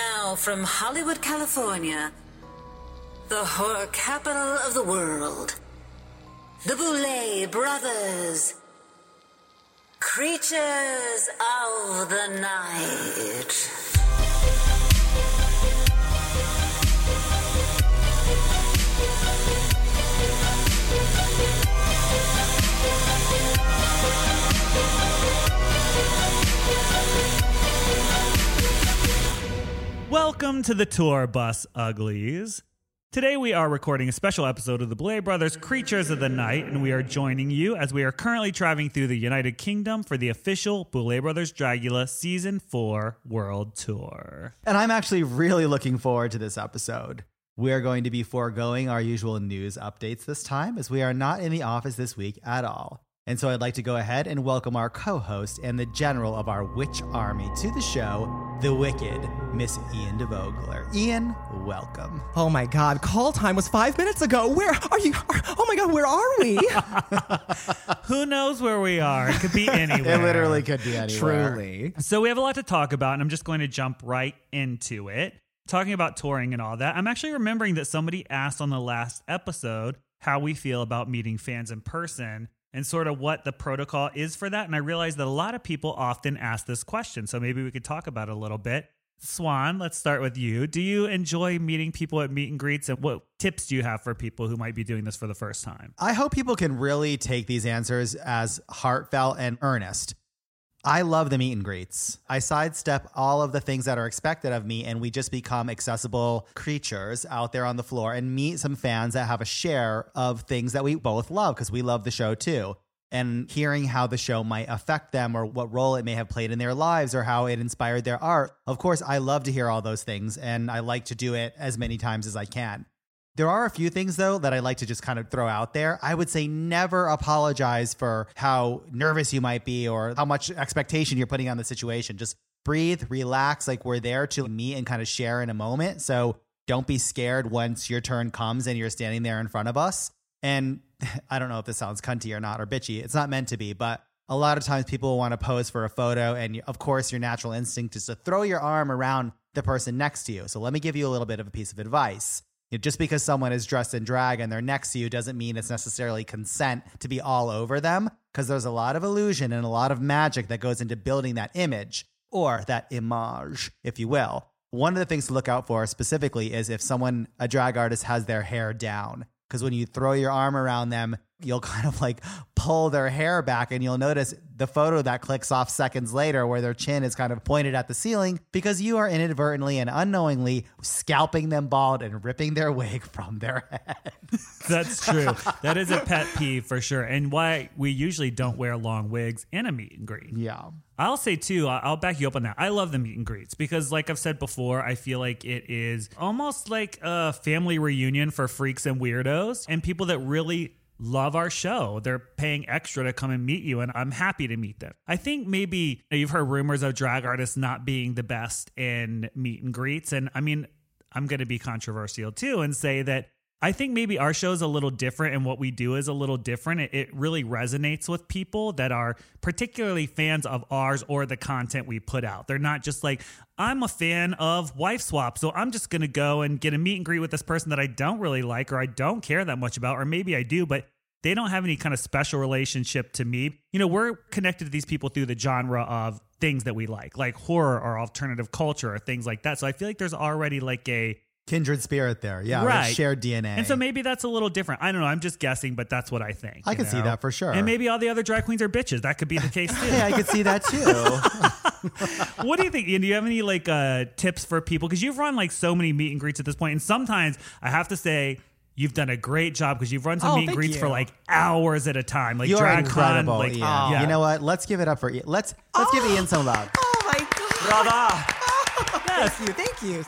Now from Hollywood, California, the horror capital of the world, the Boulet Brothers, creatures of the night. Welcome to the tour bus, Uglies. Today we are recording a special episode of the Boulet Brothers Creatures of the Night, and we are joining you as we are currently traveling through the United Kingdom for the official Boulet Brothers Dragula Season 4 World Tour. And I'm actually really looking forward to this episode. We are going to be foregoing our usual news updates this time as we are not in the office this week at all. And so I'd like to go ahead and welcome our co host and the general of our witch army to the show, the wicked Miss Ian DeVogler. Ian, welcome. Oh my God! Call time was five minutes ago. Where are you? Oh my God! Where are we? Who knows where we are? It could be anywhere. It literally could be anywhere. Truly. So we have a lot to talk about, and I'm just going to jump right into it. Talking about touring and all that, I'm actually remembering that somebody asked on the last episode how we feel about meeting fans in person and sort of what the protocol is for that. And I realized that a lot of people often ask this question. So maybe we could talk about it a little bit. Swan, let's start with you. Do you enjoy meeting people at meet and greets? And what tips do you have for people who might be doing this for the first time? I hope people can really take these answers as heartfelt and earnest. I love the meet and greets. I sidestep all of the things that are expected of me, and we just become accessible creatures out there on the floor and meet some fans that have a share of things that we both love because we love the show too. And hearing how the show might affect them or what role it may have played in their lives or how it inspired their art. Of course, I love to hear all those things, and I like to do it as many times as I can. There are a few things though that I like to just kind of throw out there. I would say never apologize for how nervous you might be or how much expectation you're putting on the situation. Just breathe, relax, like we're there to meet and kind of share in a moment. So don't be scared once your turn comes and you're standing there in front of us. And I don't know if this sounds cunty or not or bitchy. It's not meant to be, but a lot of times people want to pose for a photo. And of course, your natural instinct is to throw your arm around the person next to you. So let me give you a little bit of a piece of advice. Just because someone is dressed in drag and they're next to you doesn't mean it's necessarily consent to be all over them because there's a lot of illusion and a lot of magic that goes into building that image or that image, if you will. One of the things to look out for specifically is if someone, a drag artist, has their hair down. Because when you throw your arm around them, you'll kind of like pull their hair back and you'll notice the photo that clicks off seconds later where their chin is kind of pointed at the ceiling because you are inadvertently and unknowingly scalping them bald and ripping their wig from their head. That's true. that is a pet peeve for sure. And why we usually don't wear long wigs in a meet and greet. yeah. I'll say too, I'll back you up on that. I love the meet and greets because, like I've said before, I feel like it is almost like a family reunion for freaks and weirdos and people that really love our show. They're paying extra to come and meet you, and I'm happy to meet them. I think maybe you've heard rumors of drag artists not being the best in meet and greets. And I mean, I'm going to be controversial too and say that I think maybe our show is a little different and what we do is a little different. It, it really resonates with people that are particularly fans of ours or the content we put out. They're not just like, I'm a fan of Wife Swap, so I'm just going to go and get a meet and greet with this person that I don't really like or I don't care that much about, or maybe I do, but they don't have any kind of special relationship to me. You know, we're connected to these people through the genre of things that we like, like horror or alternative culture or things like that. So I feel like there's already like a Kindred spirit there. Yeah. Right. Right. Shared DNA. and so maybe that's a little different. I don't know. I'm just guessing, but that's what I think. I you can see that for sure. And maybe all the other drag queens are bitches. That could be the case too. Hey, I could see that too. what do you think? Ian? Do you have any like uh, tips for people? Because you've run like so many meet and greets at this point, and sometimes I have to say. You've done a great job because you've run some Oh, meet and thank greets for like hours at a time. Like you are drag incredible, con, like Ian. yeah. You know what? Let's give it up for Ian. Let's let's give Ian some love. Oh my god. Brava. Thank you. Thank you.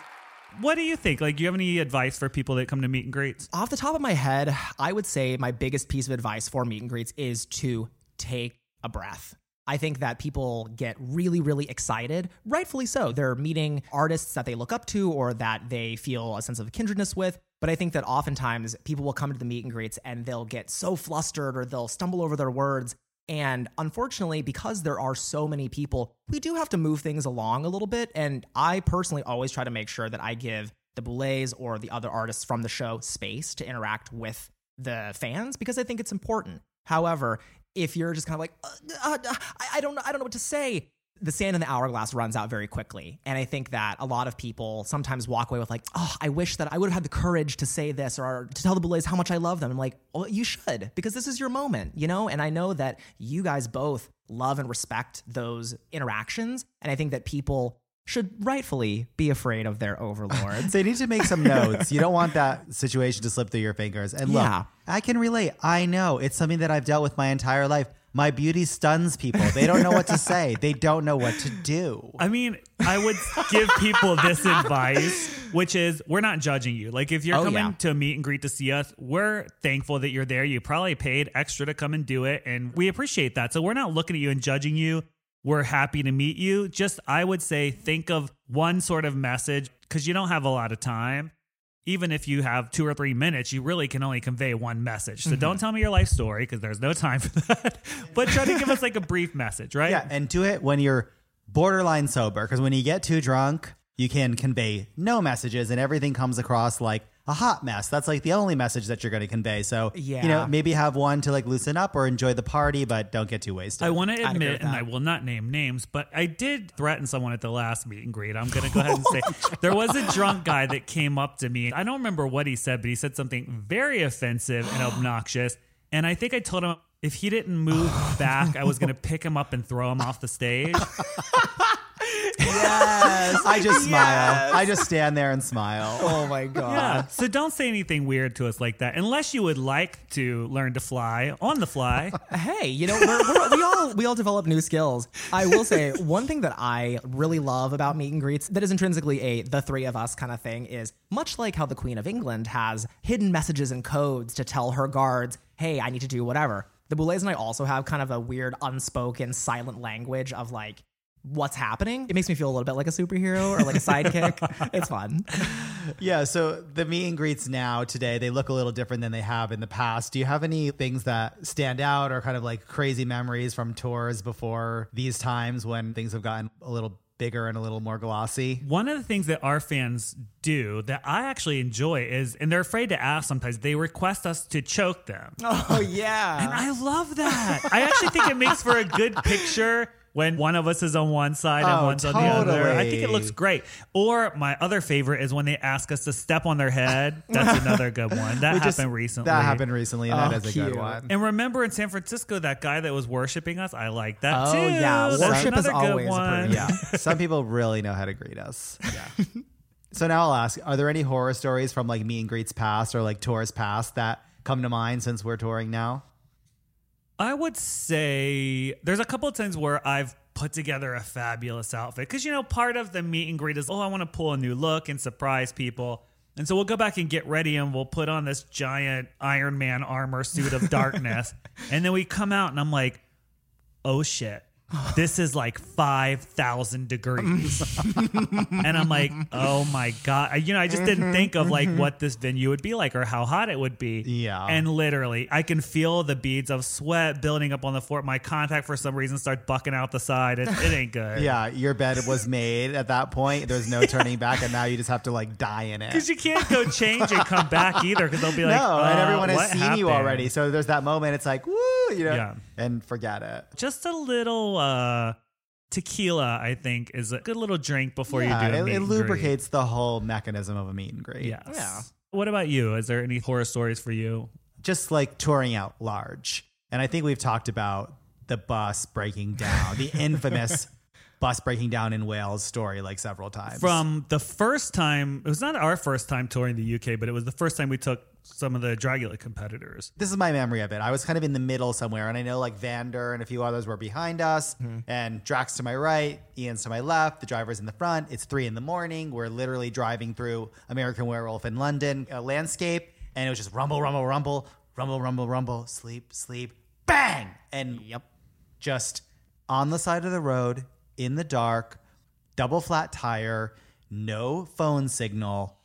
What do you think? Like, do you have any advice for people that come to meet and greets? Off the top of my head, I would say my biggest piece of advice for meet and greets is to take a breath. I think that people get really, really excited, rightfully so. They're meeting artists that they look up to or that they feel a sense of kindredness with. But I think that oftentimes people will come to the meet and greets and they'll get so flustered or they'll stumble over their words. And unfortunately, because there are so many people, we do have to move things along a little bit. And I personally always try to make sure that I give the Boulets or the other artists from the show space to interact with the fans because I think it's important. However, if you're just kind of like, uh, uh, uh, I, I don't know, I don't know what to say. The sand in the hourglass runs out very quickly. And I think that a lot of people sometimes walk away with like, oh, I wish that I would have had the courage to say this or to tell the Boulets how much I love them. I'm like, well, you should because this is your moment, you know? And I know that you guys both love and respect those interactions. And I think that people should rightfully be afraid of their overlords. They need to make some notes. You don't want that situation to slip through your fingers. And look, Yeah. I can relate. I know it's something that I've dealt with my entire life. My beauty stuns people. They don't know what to say. They don't know what to do. I mean, I would give people this advice, which is we're not judging you. Like, if you're Oh, coming yeah. to meet and greet to see us, we're thankful that you're there. You probably paid extra to come and do it, and we appreciate that. So, we're not looking at you and judging you. We're happy to meet you. Just, I would say, think of one sort of message because you don't have a lot of time. Even if you have two or three minutes, you really can only convey one message. So, Mm-hmm. don't tell me your life story because there's no time for that. but try to give us like a brief message, right? Yeah, and do it when you're borderline sober because when you get too drunk, you can convey no messages and everything comes across like a hot mess. That's like the only message that you're going to convey. So, yeah. you know, maybe have one to like loosen up or enjoy the party, but don't get too wasted. I want to admit, and. I will not name names, but I did threaten someone at the last meet and greet. I'm going to go ahead and say there was a drunk guy that came up to me. I don't remember what he said, but he said something very offensive and obnoxious. And I think I told him if he didn't move back, I was going to pick him up and throw him off the stage. yes. I just smile. I just stand there and smile. oh my God. Yeah. So don't say anything weird to us like that, unless you would like to learn to fly on the fly. hey, you know, we're, we're, we all we all develop new skills. I will say one thing that I really love about meet and greets that is intrinsically a the three of us kind of thing is much like how the Queen of England has hidden messages and codes to tell her guards, "Hey, I need to do whatever." The Boulets and I also have kind of a weird unspoken silent language of like what's happening. It makes me feel a little bit like a superhero or like a sidekick. it's fun. Yeah, so the meet and greets now today, they look a little different than they have in the past. Do you have any things that stand out or kind of like crazy memories from tours before these times when things have gotten a little bigger and a little more glossy? One of the things that our fans do that I actually enjoy is, and they're afraid to ask sometimes, they request us to choke them. Oh yeah. And I love that. I actually think it makes for a good picture when one of us is on one side and Oh, one's on the other. I think it looks great. Or my other favorite is when they ask us to step on their head. That's another good one. That happened just- recently. That happened recently, and that Oh, is a good one. And remember in San Francisco, that guy that was worshiping us, I like that too. Oh, too. yeah. That's Worship is always one. yeah, some people really know how to greet us. Yeah. so now I'll ask: Are there any horror stories from like meet and greets past or like tours past that come to mind since we're touring now? I would say there's a couple of times where I've put together a fabulous outfit because you know part of the meet and greet is oh I want to pull a new look and surprise people. And so we'll go back and get ready and we'll put on this giant Iron Man armor suit of darkness. and then we come out and I'm like, oh shit. This is like 5,000 degrees. and I'm like, oh my God. You know, I just didn't think of like what this venue would be like or how hot it would be. Yeah. And literally, I can feel the beads of sweat building up on the floor. My contact, for some reason, starts bucking out the side. It, it ain't good. Yeah, your bed was made at that point. There's no turning back, and now you just have to like die in it. Because you can't go change and come back either because they'll be like, no, and "Uh, everyone has seen you already. So there's that moment. It's like, woo, you know, Yeah. and forget it. Just a little uh, tequila, I think, is a good little drink before yeah, you do a it, it greet. lubricates the whole mechanism of a meet and greet. Yes. Yeah. What about you? Is there any horror stories for you? just like touring out large. And I think we've talked about the bus breaking down, the infamous bus breaking down in Wales story like several times. From the first time, it was not our first time touring the UK, but it was the first time we took some of the Dragula competitors. this is my memory of it. I was kind of in the middle somewhere, and I know like Vander and a few others were behind us, mm-hmm. and Drac's to my right, Ian's to my left, the driver's in the front. It's three in the morning. We're literally driving through American Werewolf in London a landscape, and it was just rumble, rumble, rumble, rumble, rumble, rumble, sleep, sleep, bang, and Yep. just on the side of the road in the dark, double flat tire, no phone signal,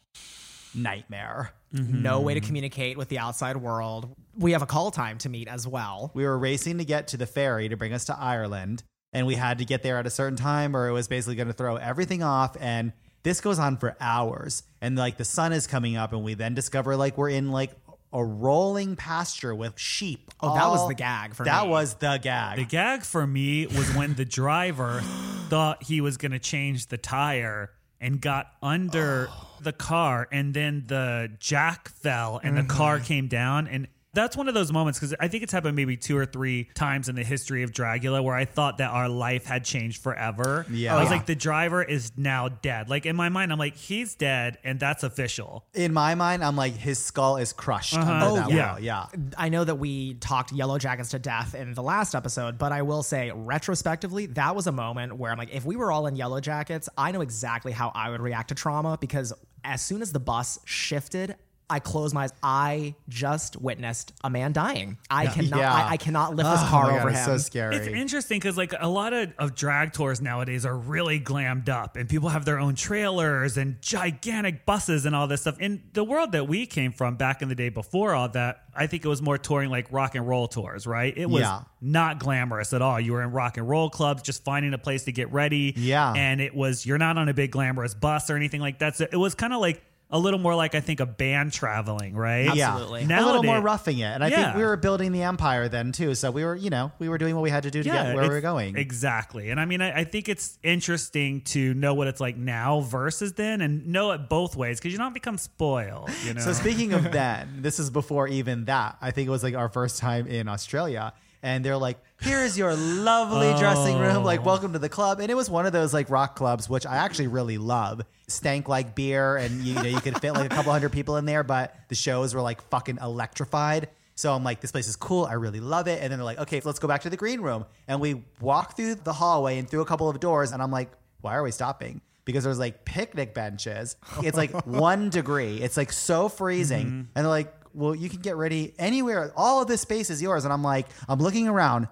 nightmare. No way to mm-hmm. communicate with the outside world. We have a call time to meet as well. We were racing to get to the ferry to bring us to Ireland, and we had to get there at a certain time, or it was basically going to throw everything off. And this goes on for hours, and like the sun is coming up, and we then discover like we're in like a rolling pasture with sheep. Oh, that was the gag for me. that me. was the gag. The gag for me was when the driver thought he was going to change the tire and got under the car, and then the jack fell and the car mm-hmm. came down. And that's one of those moments because I think it's happened maybe two or three times in the history of Dragula where I thought that our life had changed forever. Yeah. I was Yeah. like, the driver is now dead. Like in my mind, I'm like, he's dead, and that's official. in my mind, I'm like his skull is crushed uh-huh. under Oh, that yeah. wheel. Yeah. I know that we talked Yellow Jackets to death in the last episode, but I will say, retrospectively, that was a moment where I'm like, if we were all in Yellow Jackets, I know exactly how I would react to trauma because as soon as the bus shifted, I close my eyes. I just witnessed a man dying. I cannot. Yeah. I, I cannot lift this Oh car my God, over it's him. so scary. It's interesting because like a lot of, of drag tours nowadays are really glammed up and people have their own trailers and gigantic buses and all this stuff. In the world that we came from back in the day before all that, I think it was more touring like rock and roll tours, right? It was Yeah. not glamorous at all. You were in rock and roll clubs, just finding a place to get ready. Yeah. And it was, you're not on a big glamorous bus or anything like that. So it was kind of like a little more like I think a band traveling, right? Absolutely. Yeah. a little more roughing it. And I Yeah. think we were building the empire then too. So we were, you know, we were doing what we had to do to get where we were going. Exactly. And I mean, I, I think it's interesting to know what it's like now versus then and know it both ways because you don't become spoiled, you know? So speaking of then, this is before even that. I think it was like our first time in Australia. And they're like, here is your lovely dressing room. Like, oh. welcome to the club. And it was one of those like rock clubs, which I actually really love. Stank like beer, and you know, you could fit like a couple hundred people in there, but the shows were like fucking electrified. So I'm like, this place is cool. I really love it. And then they're like, okay, let's go back to the green room. And we walk through the hallway and through a couple of doors. And I'm like, why are we stopping? Because there's like picnic benches. It's like one degree. It's like so freezing. Mm-hmm. And they're like, well, you can get ready anywhere. All of this space is yours. And I'm like, I'm looking around.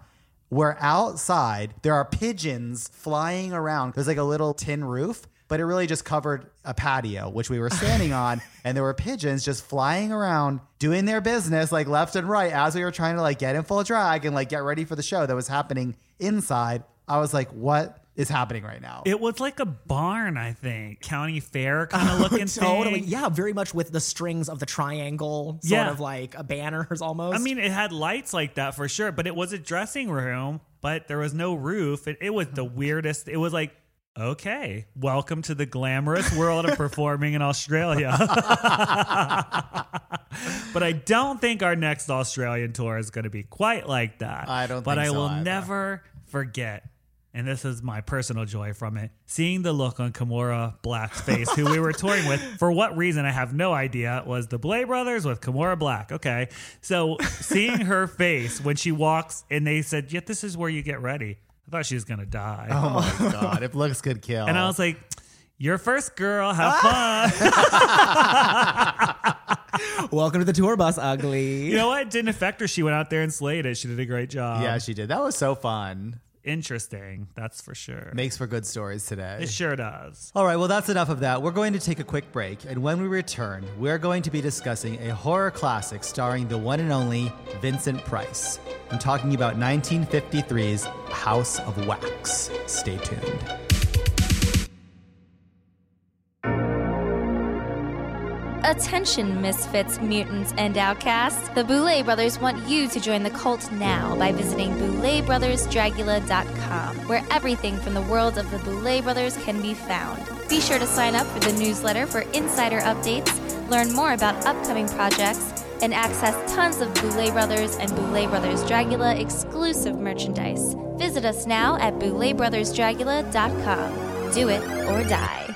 We're outside. There are pigeons flying around. There's like a little tin roof, but it really just covered a patio, which we were standing on. And there were pigeons just flying around, doing their business like left and right as we were trying to like get in full drag and like get ready for the show that was happening inside. I was like, what is happening right now? it was like a barn, I think. County fair kind of oh, looking Totally. thing. Yeah, very much with the strings of the triangle, sort Yeah. of like a banners almost. I mean, it had lights like that for sure, but it was a dressing room, but there was no roof. It, it was the mm-hmm. weirdest. It was like, okay, welcome to the glamorous world of performing in Australia. but I don't think our next Australian tour is going to be quite like that. I don't But think I will either. never forget. And this is my personal joy from it. Seeing the look on Kimora Blac's face, who we were touring with, for what reason I have no idea, was the Boulet Brothers with Kimura Black. Okay. So seeing her face when she walks and they said, Yeah, this is where you get ready. I thought she was going to die. oh my God. If looks could kill. And I was like, You're first, girl. Have ah! fun. welcome to the tour bus, ugly. you know what? It didn't affect her. She went out there and slayed it. She did a great job. yeah, she did. That was so fun. Interesting. That's for sure. Makes for good stories today. It sure does. All right, well, that's enough of that. We're going to take a quick break, and when we return, we're going to be discussing a horror classic starring the one and only Vincent Price. I'm talking about 1953's House of Wax. Stay tuned. Attention, misfits, mutants, and outcasts. The Boulet Brothers want you to join the cult now by visiting BouletBrothersDragula.com, where everything from the world of the Boulet Brothers can be found. Be sure to sign up for the newsletter for insider updates, learn more about upcoming projects, and access tons of Boulet Brothers and Boulet Brothers Dragula exclusive merchandise. Visit us now at BouletBrothersDragula.com. Do it or die.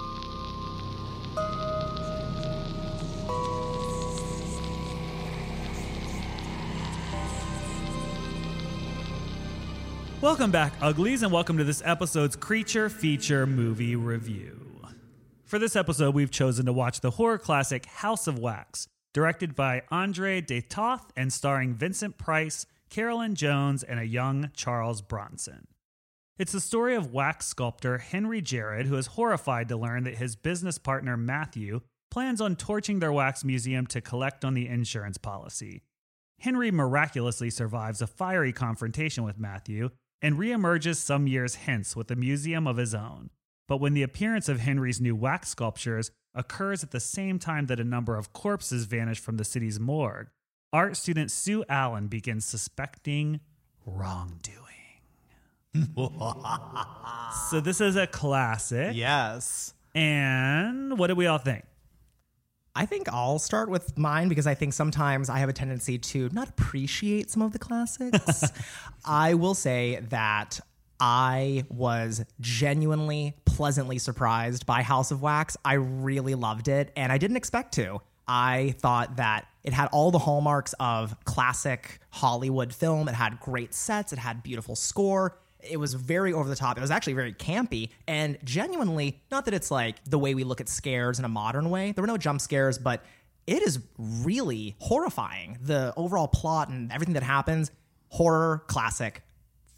Welcome back, Uglies, and welcome to this episode's Creature Feature Movie Review. For this episode, we've chosen to watch the horror classic House of Wax, directed by Andre de Toth and starring Vincent Price, Carolyn Jones, and a young Charles Bronson. It's the story of wax sculptor Henry Jarrod, who is horrified to learn that his business partner Matthew plans on torching their wax museum to collect on the insurance policy. Henry miraculously survives a fiery confrontation with Matthew and reemerges some years hence with a museum of his own. But when the appearance of Henry's new wax sculptures occurs at the same time that a number of corpses vanish from the city's morgue, art student Sue Allen begins suspecting wrongdoing. so this is a classic. Yes. And what do we all think? I think I'll start with mine because I think sometimes I have a tendency to not appreciate some of the classics. I will say that I was genuinely pleasantly surprised by House of Wax. I really loved it and I didn't expect to. I thought that it had all the hallmarks of classic Hollywood film. It had great sets, it had beautiful score. It was very over the top. It was actually very campy and genuinely, not that it's like the way we look at scares in a modern way. There were no jump scares, but it is really horrifying. The overall plot and everything that happens, horror classic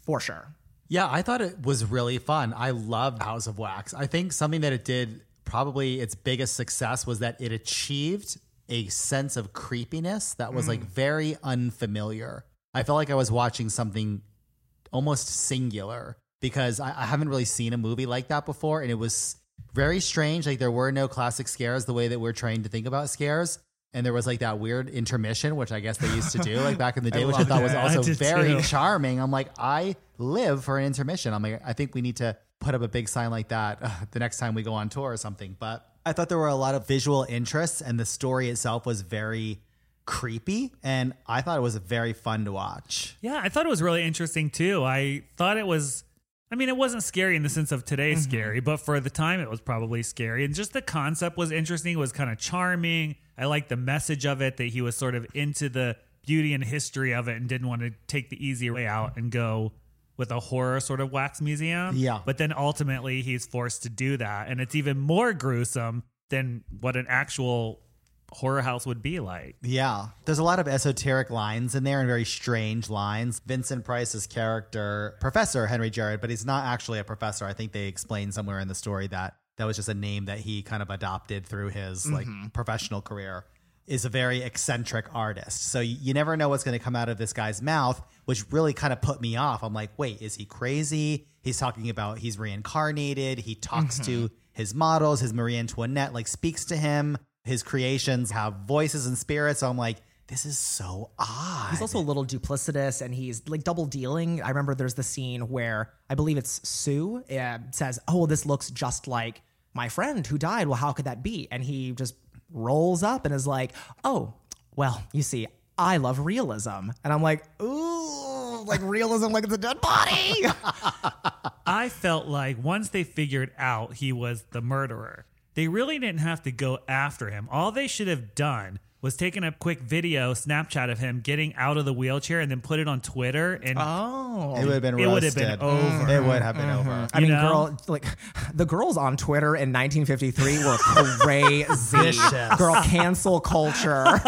for sure. Yeah, I thought it was really fun. I loved House of Wax. I think something that it did, probably its biggest success, was that it achieved a sense of creepiness that was like mm. very unfamiliar. I felt like I was watching something almost singular because I, I haven't really seen a movie like that before. And it was very strange. Like there were no classic scares the way that we're trained to think about scares. And there was like that weird intermission, which I guess they used to do like back in the day, which I thought was also very too. charming. I'm like, I live for an intermission. I'm like, I think we need to put up a big sign like that uh, the next time we go on tour or something. But I thought there were a lot of visual interests, and the story itself was very creepy. And I thought it was very fun to watch. Yeah, I thought it was really interesting too. I thought it was I mean, it wasn't scary in the sense of today's mm-hmm. scary, but for the time it was probably scary. And just the concept was interesting, it was kind of charming. I liked the message of it that he was sort of into the beauty and history of it and didn't want to take the easy way out and go with a horror sort of wax museum. Yeah. But then ultimately he's forced to do that. And it's even more gruesome than what an actual horror house would be like. Yeah. There's a lot of esoteric lines in there and very strange lines. Vincent Price's character, Professor Henry Jarrod, but he's not actually a professor. I think they explain somewhere in the story that that was just a name that he kind of adopted through his like mm-hmm. professional career. Is a very eccentric artist. So you, you never know what's going to come out of this guy's mouth, which really kind of put me off. I'm like, wait, is he crazy? He's talking about he's reincarnated. He talks mm-hmm. to his models, his Marie Antoinette like speaks to him. His creations have voices and spirits. So I'm like, this is so odd. He's also a little duplicitous and he's like double dealing. I remember there's the scene where I believe it's Sue uh, says, Oh, well, this looks just like my friend who died. Well, how could that be? And he just rolls up and is like, Oh, well, you see, I love realism. And I'm like, ooh, like realism like it's a dead body. I felt like once they figured out he was the murderer, they really didn't have to go after him. All they should have done was taken a quick video, Snapchat of him getting out of the wheelchair and then put it on Twitter and oh. It would have been It would have been over. It would have been mm-hmm. over. I You mean, know? girl, like the girls on Twitter in 1953 were crazy. Vicious. Girl, cancel culture.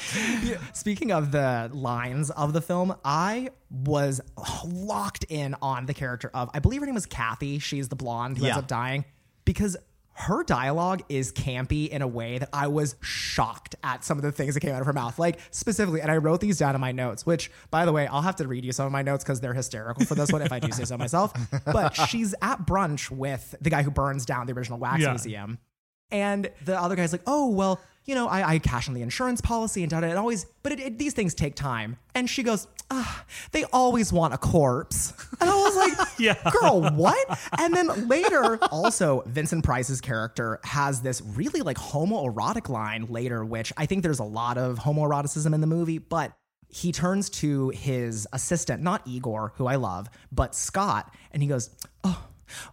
Speaking of the lines of the film, I was locked in on the character of, I believe her name was Kathy. She's the blonde who ends up dying because her dialogue is campy in a way that I was shocked at some of the things that came out of her mouth. Like specifically, and I wrote these down in my notes, which by the way, I'll have to read you some of my notes because they're hysterical for this one if I do say so myself. But she's at brunch with the guy who burns down the original wax Yeah. museum. And the other guy's like, oh, well, you know, I, I cash on the insurance policy and da da. It always, but it, it, these things take time. And she goes, ah, they always want a corpse. And I was like, Yeah. girl, what? And then later, also, Vincent Price's character has this really like homoerotic line later, which I think there's a lot of homoeroticism in the movie, but he turns to his assistant, not Igor, who I love, but Scott, and he goes, oh,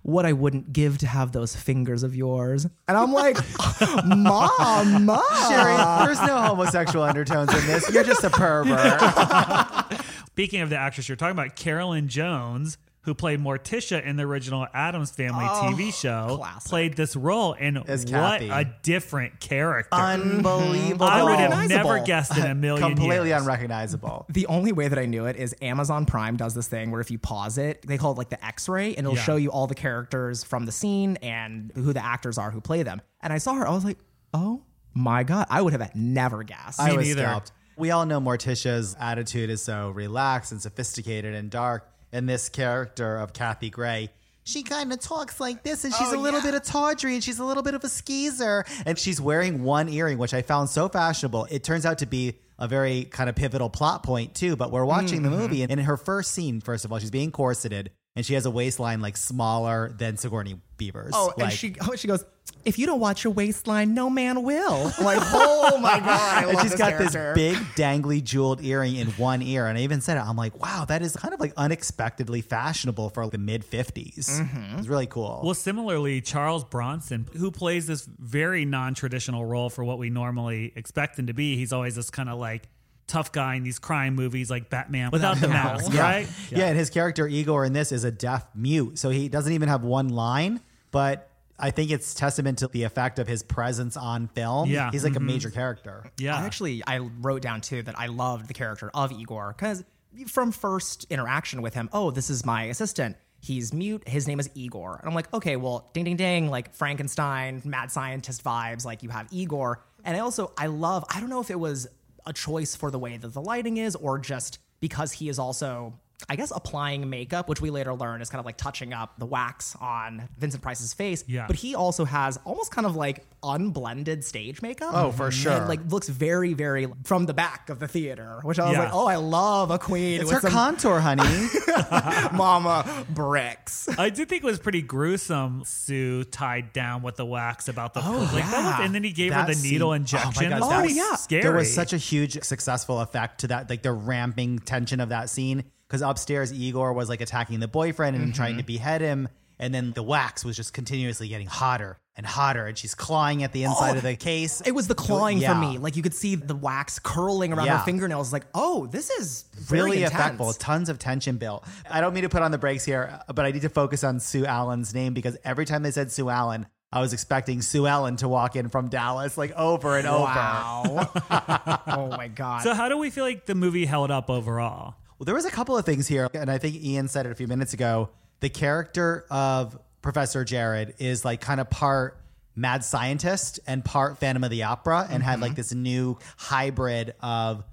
what I wouldn't give to have those fingers of yours. And I'm like, Mama. Sherry, there's no homosexual undertones in this. You're just a pervert. Speaking of the actress you're talking about, Carolyn Jones, who played Morticia in the original Addams Family oh, TV show, classic. played this role, and As what Kathy. a different character! Unbelievable. I would have never guessed in a million Completely years. unrecognizable. The only way that I knew it is Amazon Prime does this thing where if you pause it, they call it like the X-ray, and it'll Yeah. show you all the characters from the scene and who the actors are who play them. And I saw her, I was like, oh my god, I would have never guessed. I was neither. scalped. We all know Morticia's attitude is so relaxed and sophisticated and dark. And this character of Kathy Gray, she kind of talks like this, and she's oh, a little bit of tawdry, and she's a little bit of a skeezer, and she's wearing one earring, which I found so fashionable. It turns out to be a very kind of pivotal plot point too. But we're watching the mm-hmm. movie, and in her first scene, first of all, she's being corseted, and she has a waistline like smaller than Sigourney Beaver's. Oh, and Like- she oh, she goes, if you don't watch your waistline, no man will. I'm like, oh my god, I and love she's this got character. this big dangly jeweled earring in one ear. And I even said it, I'm like, wow, that is kind of like unexpectedly fashionable for the mid 50s. Mm-hmm. It's really cool. Well, similarly, Charles Bronson, who plays this very non traditional role for what we normally expect him to be, he's always this kind of like tough guy in these crime movies like Batman without the mask, yeah. right? Yeah. and his character Igor in this is a deaf mute. So he doesn't even have one line, but I think it's testament to the effect of his presence on film. Yeah. He's like a mm-hmm. major character. Yeah. I actually I wrote down too that I loved the character of Igor because from first interaction with him, oh, this is my assistant. He's mute. His name is Igor. And I'm like, okay, well, ding ding ding, like Frankenstein, mad scientist vibes. Like you have Igor. And I also I love. I don't know if it was a choice for the way that the lighting is, or just because he is also. I guess applying makeup, which we later learn is kind of like touching up the wax on Vincent Price's face. Yeah. But he also has almost kind of like unblended stage makeup. Oh, for sure. And like looks very, very from the back of the theater, which I was Yeah. like, oh, I love a queen It's with her some contour, honey. mama bricks. I did think it was pretty gruesome. Sue tied down with the wax about the Oh, like that was, and then he gave That her the scene- needle oh my. God, oh, That that was yeah. scary. There was such a huge successful effect to that, like the ramping tension of that scene. Because upstairs, Igor was like attacking the boyfriend and trying to mm-hmm. behead him. And then the wax was just continuously getting hotter and hotter. And she's clawing at the inside of the oh, case. It was the clawing Yeah. for me. Like you could see the wax curling around Yeah. her fingernails. Like, oh, this is really intense. effectful. Tons of tension built. I don't mean to put on the brakes here, but I need to focus on Sue Allen's name because every time they said Sue Allen, I was expecting Sue Ellen to walk in from Dallas like over and over. Wow. oh my god. So how do we feel like the movie held up overall? Well, there was a couple of things here, and I think Ian said it a few minutes ago. The character of Professor Jarrod is like kind of part mad scientist and part Phantom of the Opera, and had like mm-hmm. this new hybrid of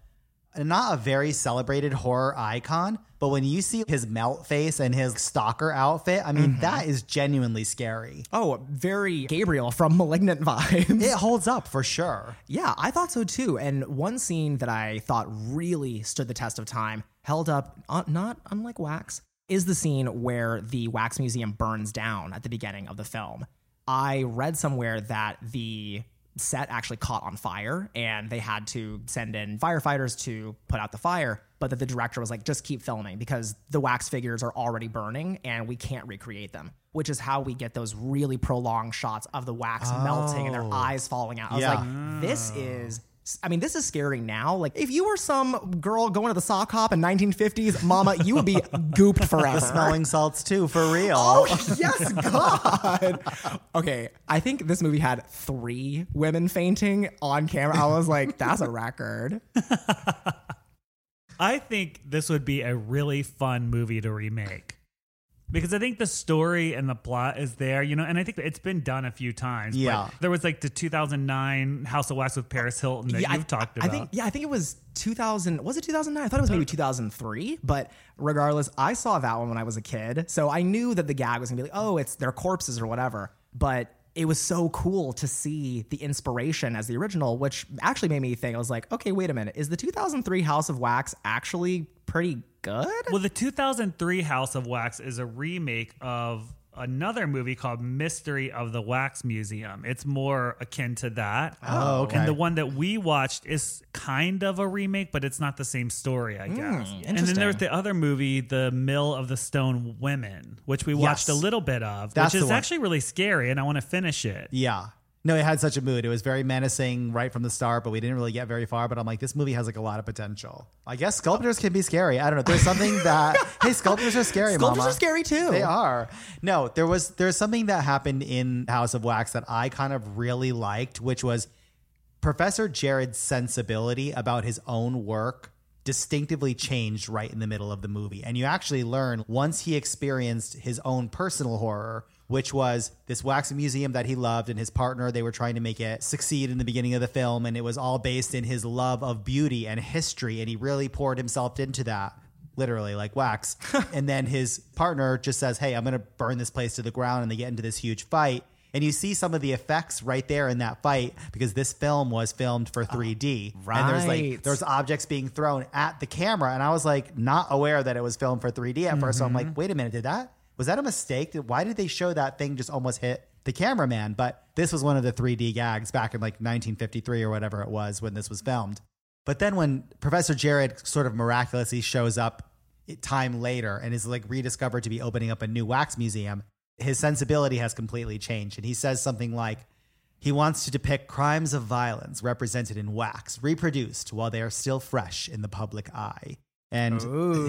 not a very celebrated horror icon, but when you see his melt face and his stalker outfit, I mean, that mm-hmm. is genuinely scary. oh, very Gabriel from Malignant vibes. It holds up for sure. Yeah, I thought so too. And one scene that I thought really stood the test of time, held up, uh, not unlike Wax, is the scene where the Wax Museum burns down at the beginning of the film. I read somewhere that the set actually caught on fire and they had to send in firefighters to put out the fire but that the director was like just keep filming because the wax figures are already burning and we can't recreate them which is how we get those really prolonged shots of the wax melting and their eyes falling out. I was like this is I mean, this is scary now. Like, if you were some girl going to the sock hop in 1950s, mama, you would be gooped forever. Smelling salts too, for real. Oh, yes, God. okay, I think this movie had three women fainting on camera. I was like, that's a record. I think this would be a really fun movie to remake. Because I think the story and the plot is there, you know, and I think it's been done a few times. Yeah. there was like the 2009 House of Wax with Paris Hilton that I- you've talked about. I, think, yeah, I think it was 2000. Was it 2009? I thought it was maybe 2003. But regardless, I saw that one when I was a kid, so I knew that the gag was gonna be like, oh, it's their corpses or whatever. But it was so cool to see the inspiration as the original, which actually made me think. I was like, okay, wait a minute, is the 2003 House of Wax actually pretty good? Well, the 2003 House of Wax is a remake of another movie called Mystery of the Wax Museum. It's more akin to that. Oh, okay. And the one that we watched is kind of a remake, but it's not the same story, I guess. and then there's the other movie, The Mill of the Stone Women, which we watched Yes. a little bit of, That's which is actually really scary, and I want to finish it. Yeah. No, it had such a mood. It was very menacing right from the start, but we didn't really get very far. But I'm like, this movie has like a lot of potential. I guess sculptors can be scary. I don't know. There's something that hey, sculptors are scary. Sculptors Mama. are scary too. They are. No, there was there's something that happened in House of Wax that I kind of really liked, which was Professor Jarrod's sensibility about his own work distinctively changed right in the middle of the movie. And you actually learn once he experienced his own personal horror, which was this wax museum that he loved and his partner, they were trying to make it succeed in the beginning of the film. And it was all based in his love of beauty and history. And he really poured himself into that literally like wax. and then his partner just says, Hey, I'm going to burn this place to the ground. And they get into this huge fight. And you see some of the effects right there in that fight because this film was filmed for uh, 3D. Right. And there's like, there's objects being thrown at the camera. And I was like, not aware that it was filmed for 3D at first. So I'm like, mm-hmm. wait a minute, did that, was that a mistake? Why did they show that thing just almost hit the cameraman? But this was one of the 3D gags back in like 1953 or whatever it was when this was filmed. But then when Professor Jarrod sort of miraculously shows up time later and is like rediscovered to be opening up a new wax museum, his sensibility has completely changed. And he says something like, he wants to depict crimes of violence represented in wax, reproduced while they are still fresh in the public eye. And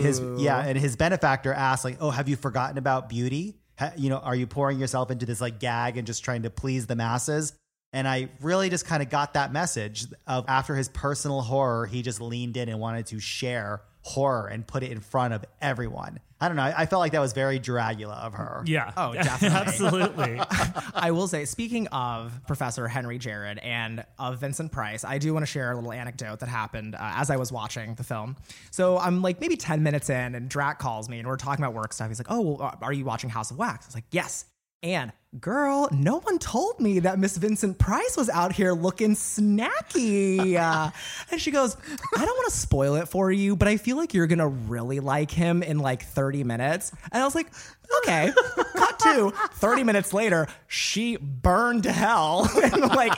his yeah, and his benefactor asks like, "Oh, have you forgotten about beauty? Ha, you know, are you pouring yourself into this like gag and just trying to please the masses?" And I really just kind of got that message of after his personal horror, he just leaned in and wanted to share horror and put it in front of everyone. I don't know. I, I felt like that was very Dragula of her. Yeah. Oh, definitely. Absolutely. I will say, speaking of Professor Henry Jarrod and of Vincent Price, I do want to share a little anecdote that happened uh, as I was watching the film. So I'm like maybe 10 minutes in, and Drac calls me, and we're talking about work stuff. He's like, Oh, well, uh, are you watching House of Wax? I was like, Yes. And girl, no one told me that Miss Vincent Price was out here looking snacky. Uh, and she goes, I don't want to spoil it for you, but I feel like you're going to really like him in like 30 minutes. And I was like, okay. Cut to 30 minutes later, she burned to hell and like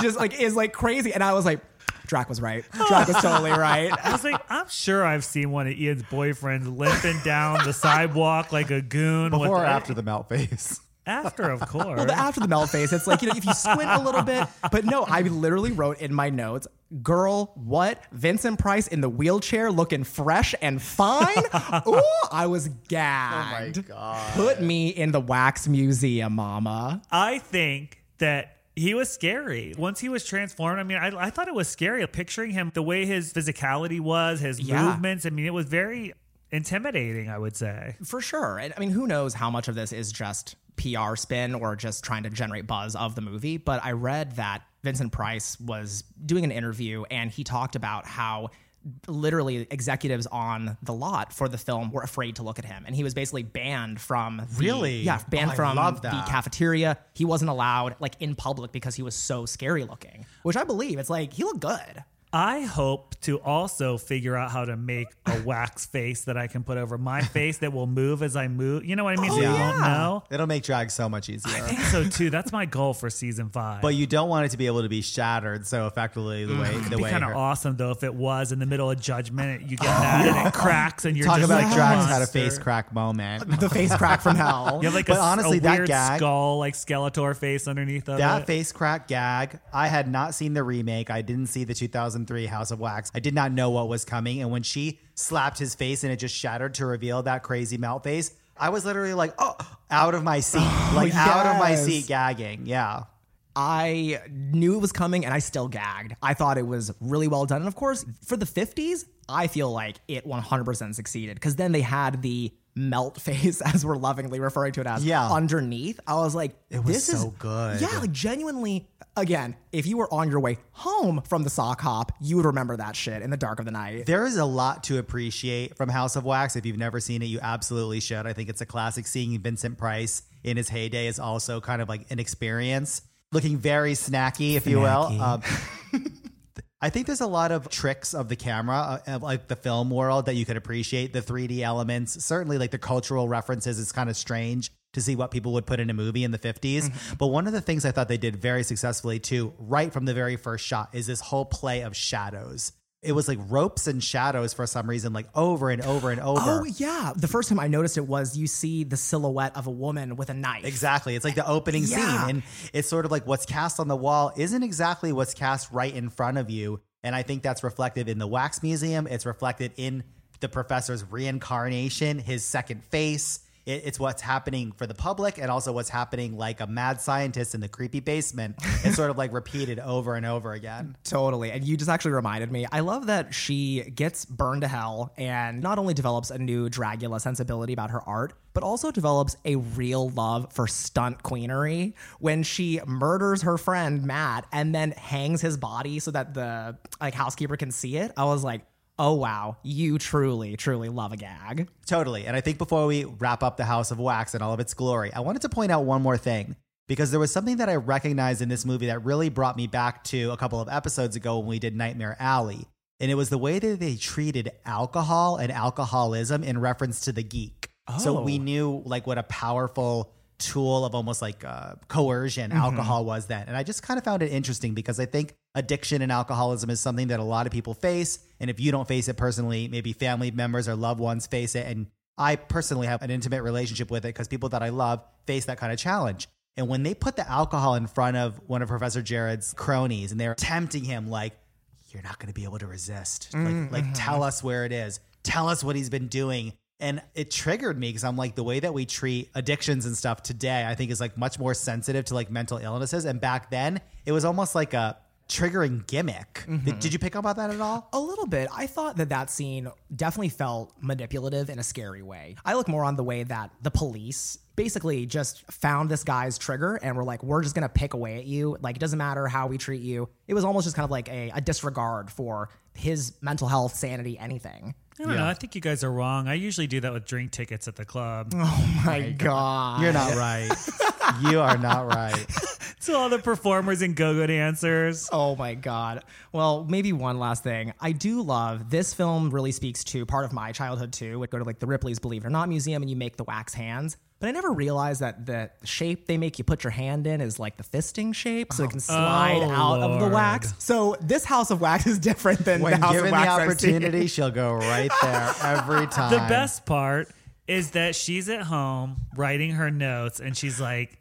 just like is like crazy. And I was like, Drac was right. Drac was totally right. I was like, I'm sure I've seen one of Ian's boyfriends limping down the sidewalk like a goon. with- Before or after the melt face? After, of course. Well, the after the melt face, it's like, you know, if you squint a little bit. But no, I literally wrote in my notes, girl, what? Vincent Price in the wheelchair looking fresh and fine? Ooh, I was gagged. Oh my God. Put me in the wax museum, mama. I think that he was scary once he was transformed. I mean, I, I thought it was scary picturing him the way his physicality was, his Yeah. movements. I mean, it was very intimidating. I would say. For sure. And I mean, who knows how much of this is just PR spin or just trying to generate buzz of the movie. But I read that Vincent Price was doing an interview and he talked about how literally executives on the lot for the film were afraid to look at him and he was basically banned from the, Really? yeah banned Oh, from the cafeteria he wasn't allowed like in public because he was so scary looking which i believe it's like he looked good I hope to also figure out how to make a wax face that I can put over my face that will move as I move. You know what I mean? Oh, so you won't know. It'll make drag so much easier. I think so too. That's my goal for season five. But you don't want it to be able to be shattered so effectively the mm, way the It'd be way kind of her- awesome though if it was in the middle of judgment. You get oh, that and it cracks and you're Talk just about like oh, drags a had a face crack moment. The face crack from hell. You have like But a, honestly, a that weird gag- skull, like Skeletor face underneath of That it. face crack gag, I had not seen the remake. I didn't see the 2003 House of Wax. I did not know what was coming. And when she slapped his face and it just shattered to reveal that crazy melt face, I was literally like, oh, out of my seat. Oh, like, out of my seat gagging. Yeah. I knew it was coming and I still gagged. I thought it was really well done. And of course, for the 50s, I feel like it 100% succeeded because then they had the melt face, as we're lovingly referring to it as, Yeah. underneath. I was like, It was this so is good. Yeah, like genuinely, again, if you were on your way home from the sock hop, you would remember that shit in the dark of the night. There is a lot to appreciate from House of Wax. If you've never seen it, you absolutely should. I think it's a classic. Seeing Vincent Price in his heyday is also kind of like an experience. Looking very snacky, if you will. Um, I think there's a lot of tricks of the camera, uh, of like the film world, that you could appreciate. The 3D elements, certainly like the cultural references, is kind of strange to see what people would put in a movie in the 50s. But one of the things I thought they did very successfully too, right from the very first shot, is this whole play of shadows. It was like ropes and shadows for some reason, like over and over and over. Oh, yeah. The first time I noticed it was you see the silhouette of a woman with a knife. Exactly. It's like the opening Yeah. scene. And it's sort of like what's cast on the wall isn't exactly what's cast right in front of you. And I think that's reflected in the Wax Museum. It's reflected in the professor's reincarnation, his second face. It, it's what's happening for the public and also what's happening like a mad scientist in the creepy basement. It's sort of like repeated over and over again. Totally. And you just actually reminded me. I love that she gets burned to hell and not only develops a new Dragula sensibility about her art, but also develops a real love for stunt queenery when she murders her friend Matt and then hangs his body so that the like housekeeper can see it. I was like, "Oh wow, you truly truly love a gag." Totally. And I think before we wrap up the House of Wax and all of its glory, I wanted to point out one more thing because there was something that I recognized in this movie that really brought me back to a couple of episodes ago when we did Nightmare Alley. And it was the way that they treated alcohol and alcoholism in reference to the geek. Oh. So we oh. knew like what a powerful tool of almost like uh, coercion mm-hmm. alcohol was then. And I just kind of found it interesting because I think addiction and alcoholism is something that a lot of people face. And if you don't face it personally, maybe family members or loved ones face it. And I personally have an intimate relationship with it because people that I love face that kind of challenge. And when they put the alcohol in front of one of Professor Jarrod's cronies and they're tempting him, like, you're not going to be able to resist. Like, mm, like mm-hmm. tell us where it is. Tell us what he's been doing. And it triggered me because I'm like, the way that we treat addictions and stuff today, I think is like much more sensitive to like mental illnesses. And back then, it was almost like a triggering gimmick. Did, mm-hmm. did you pick up on that at all? A little bit. I thought that that scene definitely felt manipulative in a scary way. I look more on the way that the police basically just found this guy's trigger and were like, we're just going to pick away at you. Like, it doesn't matter how we treat you. It was almost just kind of like a, a disregard for his mental health, sanity, anything. I don't know. I think you guys are wrong. I usually do that with drink tickets at the club. Oh my God. You're not right. you are not right. to all the performers and go-go dancers. Oh my god. Well, maybe one last thing. I do love this film really speaks to part of my childhood too. Would go to like the Ripley's Believe It or Not museum and you make the wax hands. But I never realized that the shape they make you put your hand in is like the fisting shape, so it can oh, slide Oh, out of the wax. So this House of Wax is different than When the House given of the Wax I've seen. opportunity, she'll go right there every time. The best part is that she's at home writing her notes and she's like,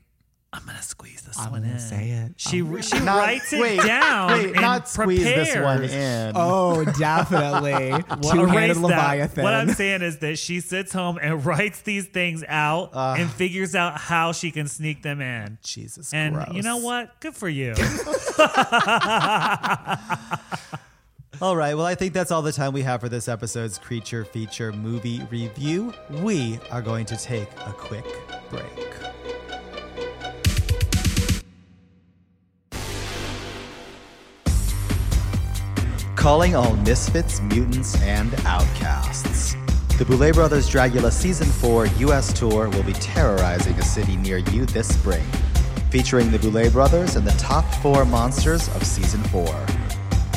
I'm gonna squeeze this one gonna in. say it. She she Not- writes it wait, down. Wait, and not squeeze this one in. Oh, definitely. Well, Two-handed. Leviathan. What I'm saying is that she sits home and writes these things out ah. and figures out how she can sneak them in. Jesus And gross. you know what? Good for you. All right. Well, I think that's all the time we have for this episode's Creature Feature Movie Review. We are going to take a quick break. Calling all misfits, mutants, and outcasts. The Boulet Brothers Dragula Season 4 US tour will be terrorizing a city near you this spring, featuring the Boulet Brothers and the top four monsters of Season 4.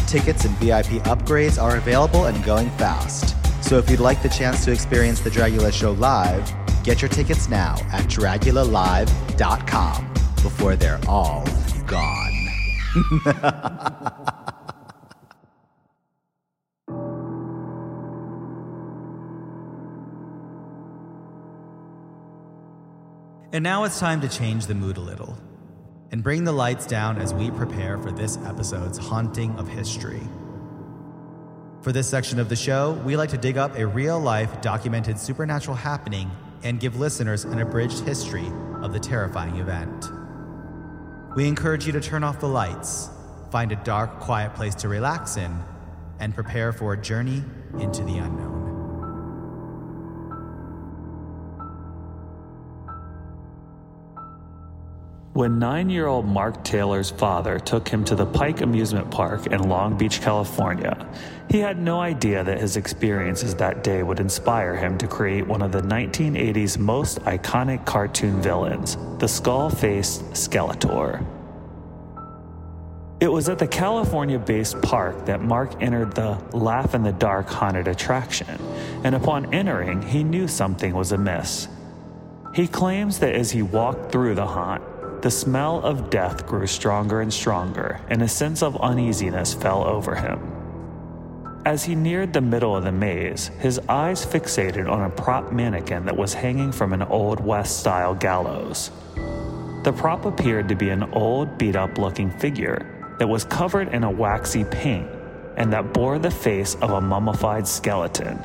tickets and VIP upgrades are available and going fast. So if you'd like the chance to experience the Dragula show live, get your tickets now at dragulalive.com before they're all gone. and now it's time to change the mood a little and bring the lights down as we prepare for this episode's haunting of history. For this section of the show, we like to dig up a real life documented supernatural happening and give listeners an abridged history of the terrifying event. We encourage you to turn off the lights, find a dark, quiet place to relax in, and prepare for a journey into the unknown. When nine year old Mark Taylor's father took him to the Pike Amusement Park in Long Beach, California, he had no idea that his experiences that day would inspire him to create one of the 1980s most iconic cartoon villains, the skull faced Skeletor. It was at the California based park that Mark entered the Laugh in the Dark haunted attraction, and upon entering, he knew something was amiss. He claims that as he walked through the haunt, the smell of death grew stronger and stronger, and a sense of uneasiness fell over him. As he neared the middle of the maze, his eyes fixated on a prop mannequin that was hanging from an Old West style gallows. The prop appeared to be an old, beat up looking figure that was covered in a waxy paint and that bore the face of a mummified skeleton.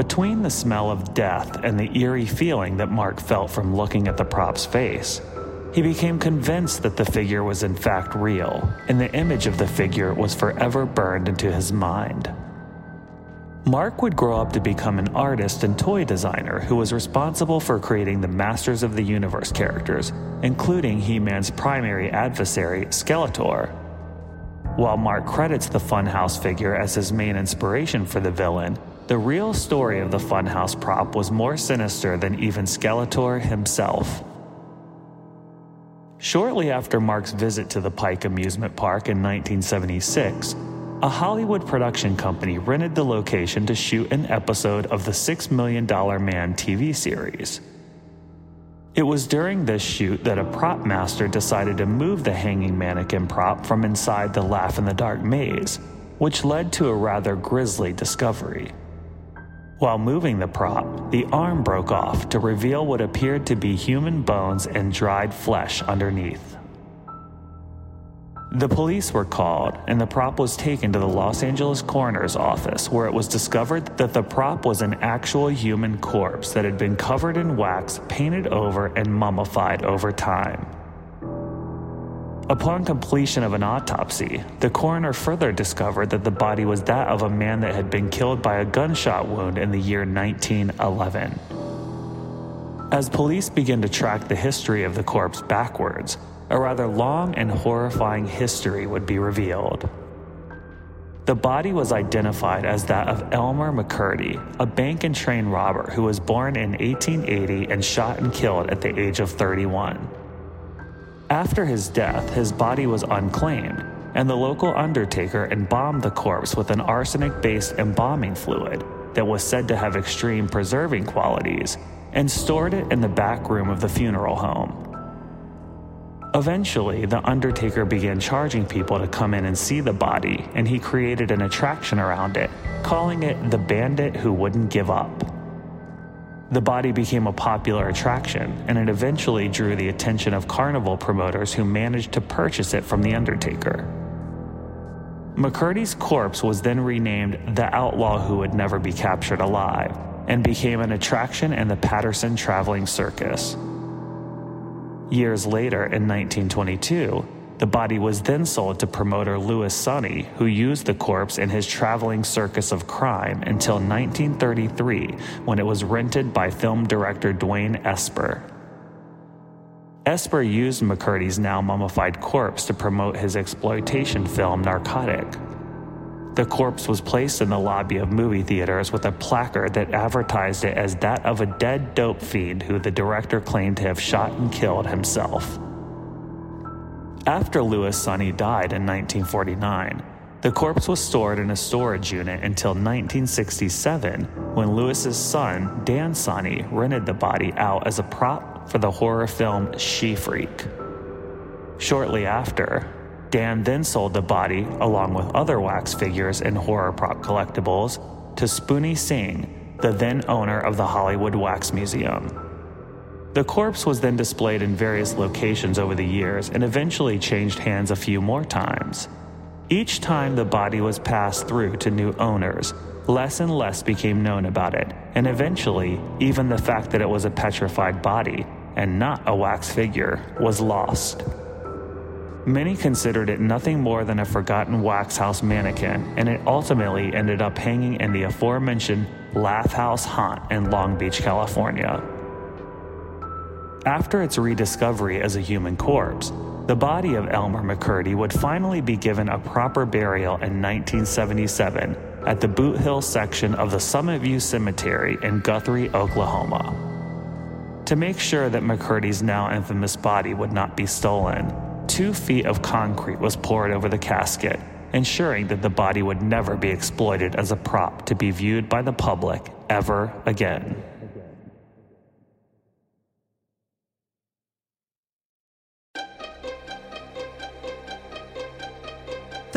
Between the smell of death and the eerie feeling that Mark felt from looking at the prop's face, he became convinced that the figure was in fact real, and the image of the figure was forever burned into his mind. Mark would grow up to become an artist and toy designer who was responsible for creating the Masters of the Universe characters, including He Man's primary adversary, Skeletor. While Mark credits the Funhouse figure as his main inspiration for the villain, the real story of the Funhouse prop was more sinister than even Skeletor himself. Shortly after Mark's visit to the Pike Amusement Park in 1976, a Hollywood production company rented the location to shoot an episode of the Six Million Dollar Man TV series. It was during this shoot that a prop master decided to move the hanging mannequin prop from inside the Laugh in the Dark maze, which led to a rather grisly discovery. While moving the prop, the arm broke off to reveal what appeared to be human bones and dried flesh underneath. The police were called, and the prop was taken to the Los Angeles coroner's office, where it was discovered that the prop was an actual human corpse that had been covered in wax, painted over, and mummified over time. Upon completion of an autopsy, the coroner further discovered that the body was that of a man that had been killed by a gunshot wound in the year 1911. As police began to track the history of the corpse backwards, a rather long and horrifying history would be revealed. The body was identified as that of Elmer McCurdy, a bank and train robber who was born in 1880 and shot and killed at the age of 31. After his death, his body was unclaimed, and the local undertaker embalmed the corpse with an arsenic based embalming fluid that was said to have extreme preserving qualities and stored it in the back room of the funeral home. Eventually, the undertaker began charging people to come in and see the body, and he created an attraction around it, calling it the bandit who wouldn't give up. The body became a popular attraction, and it eventually drew the attention of carnival promoters who managed to purchase it from the Undertaker. McCurdy's corpse was then renamed the Outlaw Who Would Never Be Captured Alive and became an attraction in the Patterson Traveling Circus. Years later, in 1922, the body was then sold to promoter Louis Sonney, who used the corpse in his traveling circus of crime until 1933 when it was rented by film director Dwain Esper. Esper used McCurdy's now mummified corpse to promote his exploitation film Narcotic. The corpse was placed in the lobby of movie theaters with a placard that advertised it as that of a dead dope fiend who the director claimed to have shot and killed himself. After Louis Sonney died in 1949, the corpse was stored in a storage unit until 1967 when Louis's son, Dan Sonney, rented the body out as a prop for the horror film She Freak. Shortly after, Dan then sold the body, along with other wax figures and horror prop collectibles, to Spoonie Singh, the then owner of the Hollywood Wax Museum. The corpse was then displayed in various locations over the years and eventually changed hands a few more times. Each time the body was passed through to new owners, less and less became known about it, and eventually, even the fact that it was a petrified body and not a wax figure was lost. Many considered it nothing more than a forgotten wax house mannequin, and it ultimately ended up hanging in the aforementioned Lath House Haunt in Long Beach, California. After its rediscovery as a human corpse, the body of Elmer McCurdy would finally be given a proper burial in 1977 at the Boot Hill section of the Summit View Cemetery in Guthrie, Oklahoma. To make sure that McCurdy's now infamous body would not be stolen, two feet of concrete was poured over the casket, ensuring that the body would never be exploited as a prop to be viewed by the public ever again.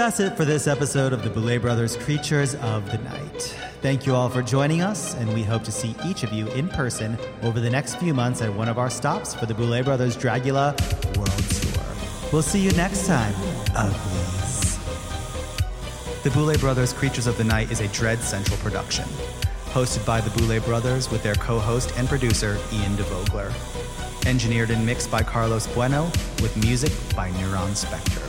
That's it for this episode of the Boulet Brothers Creatures of the Night. Thank you all for joining us, and we hope to see each of you in person over the next few months at one of our stops for the Boulet Brothers Dragula World Tour. We'll see you next time, Uglies. The Boulet Brothers Creatures of the Night is a Dread Central production, hosted by the Boulet Brothers with their co-host and producer Ian DeVogler. Engineered and mixed by Carlos Bueno, with music by Neuron Spectre.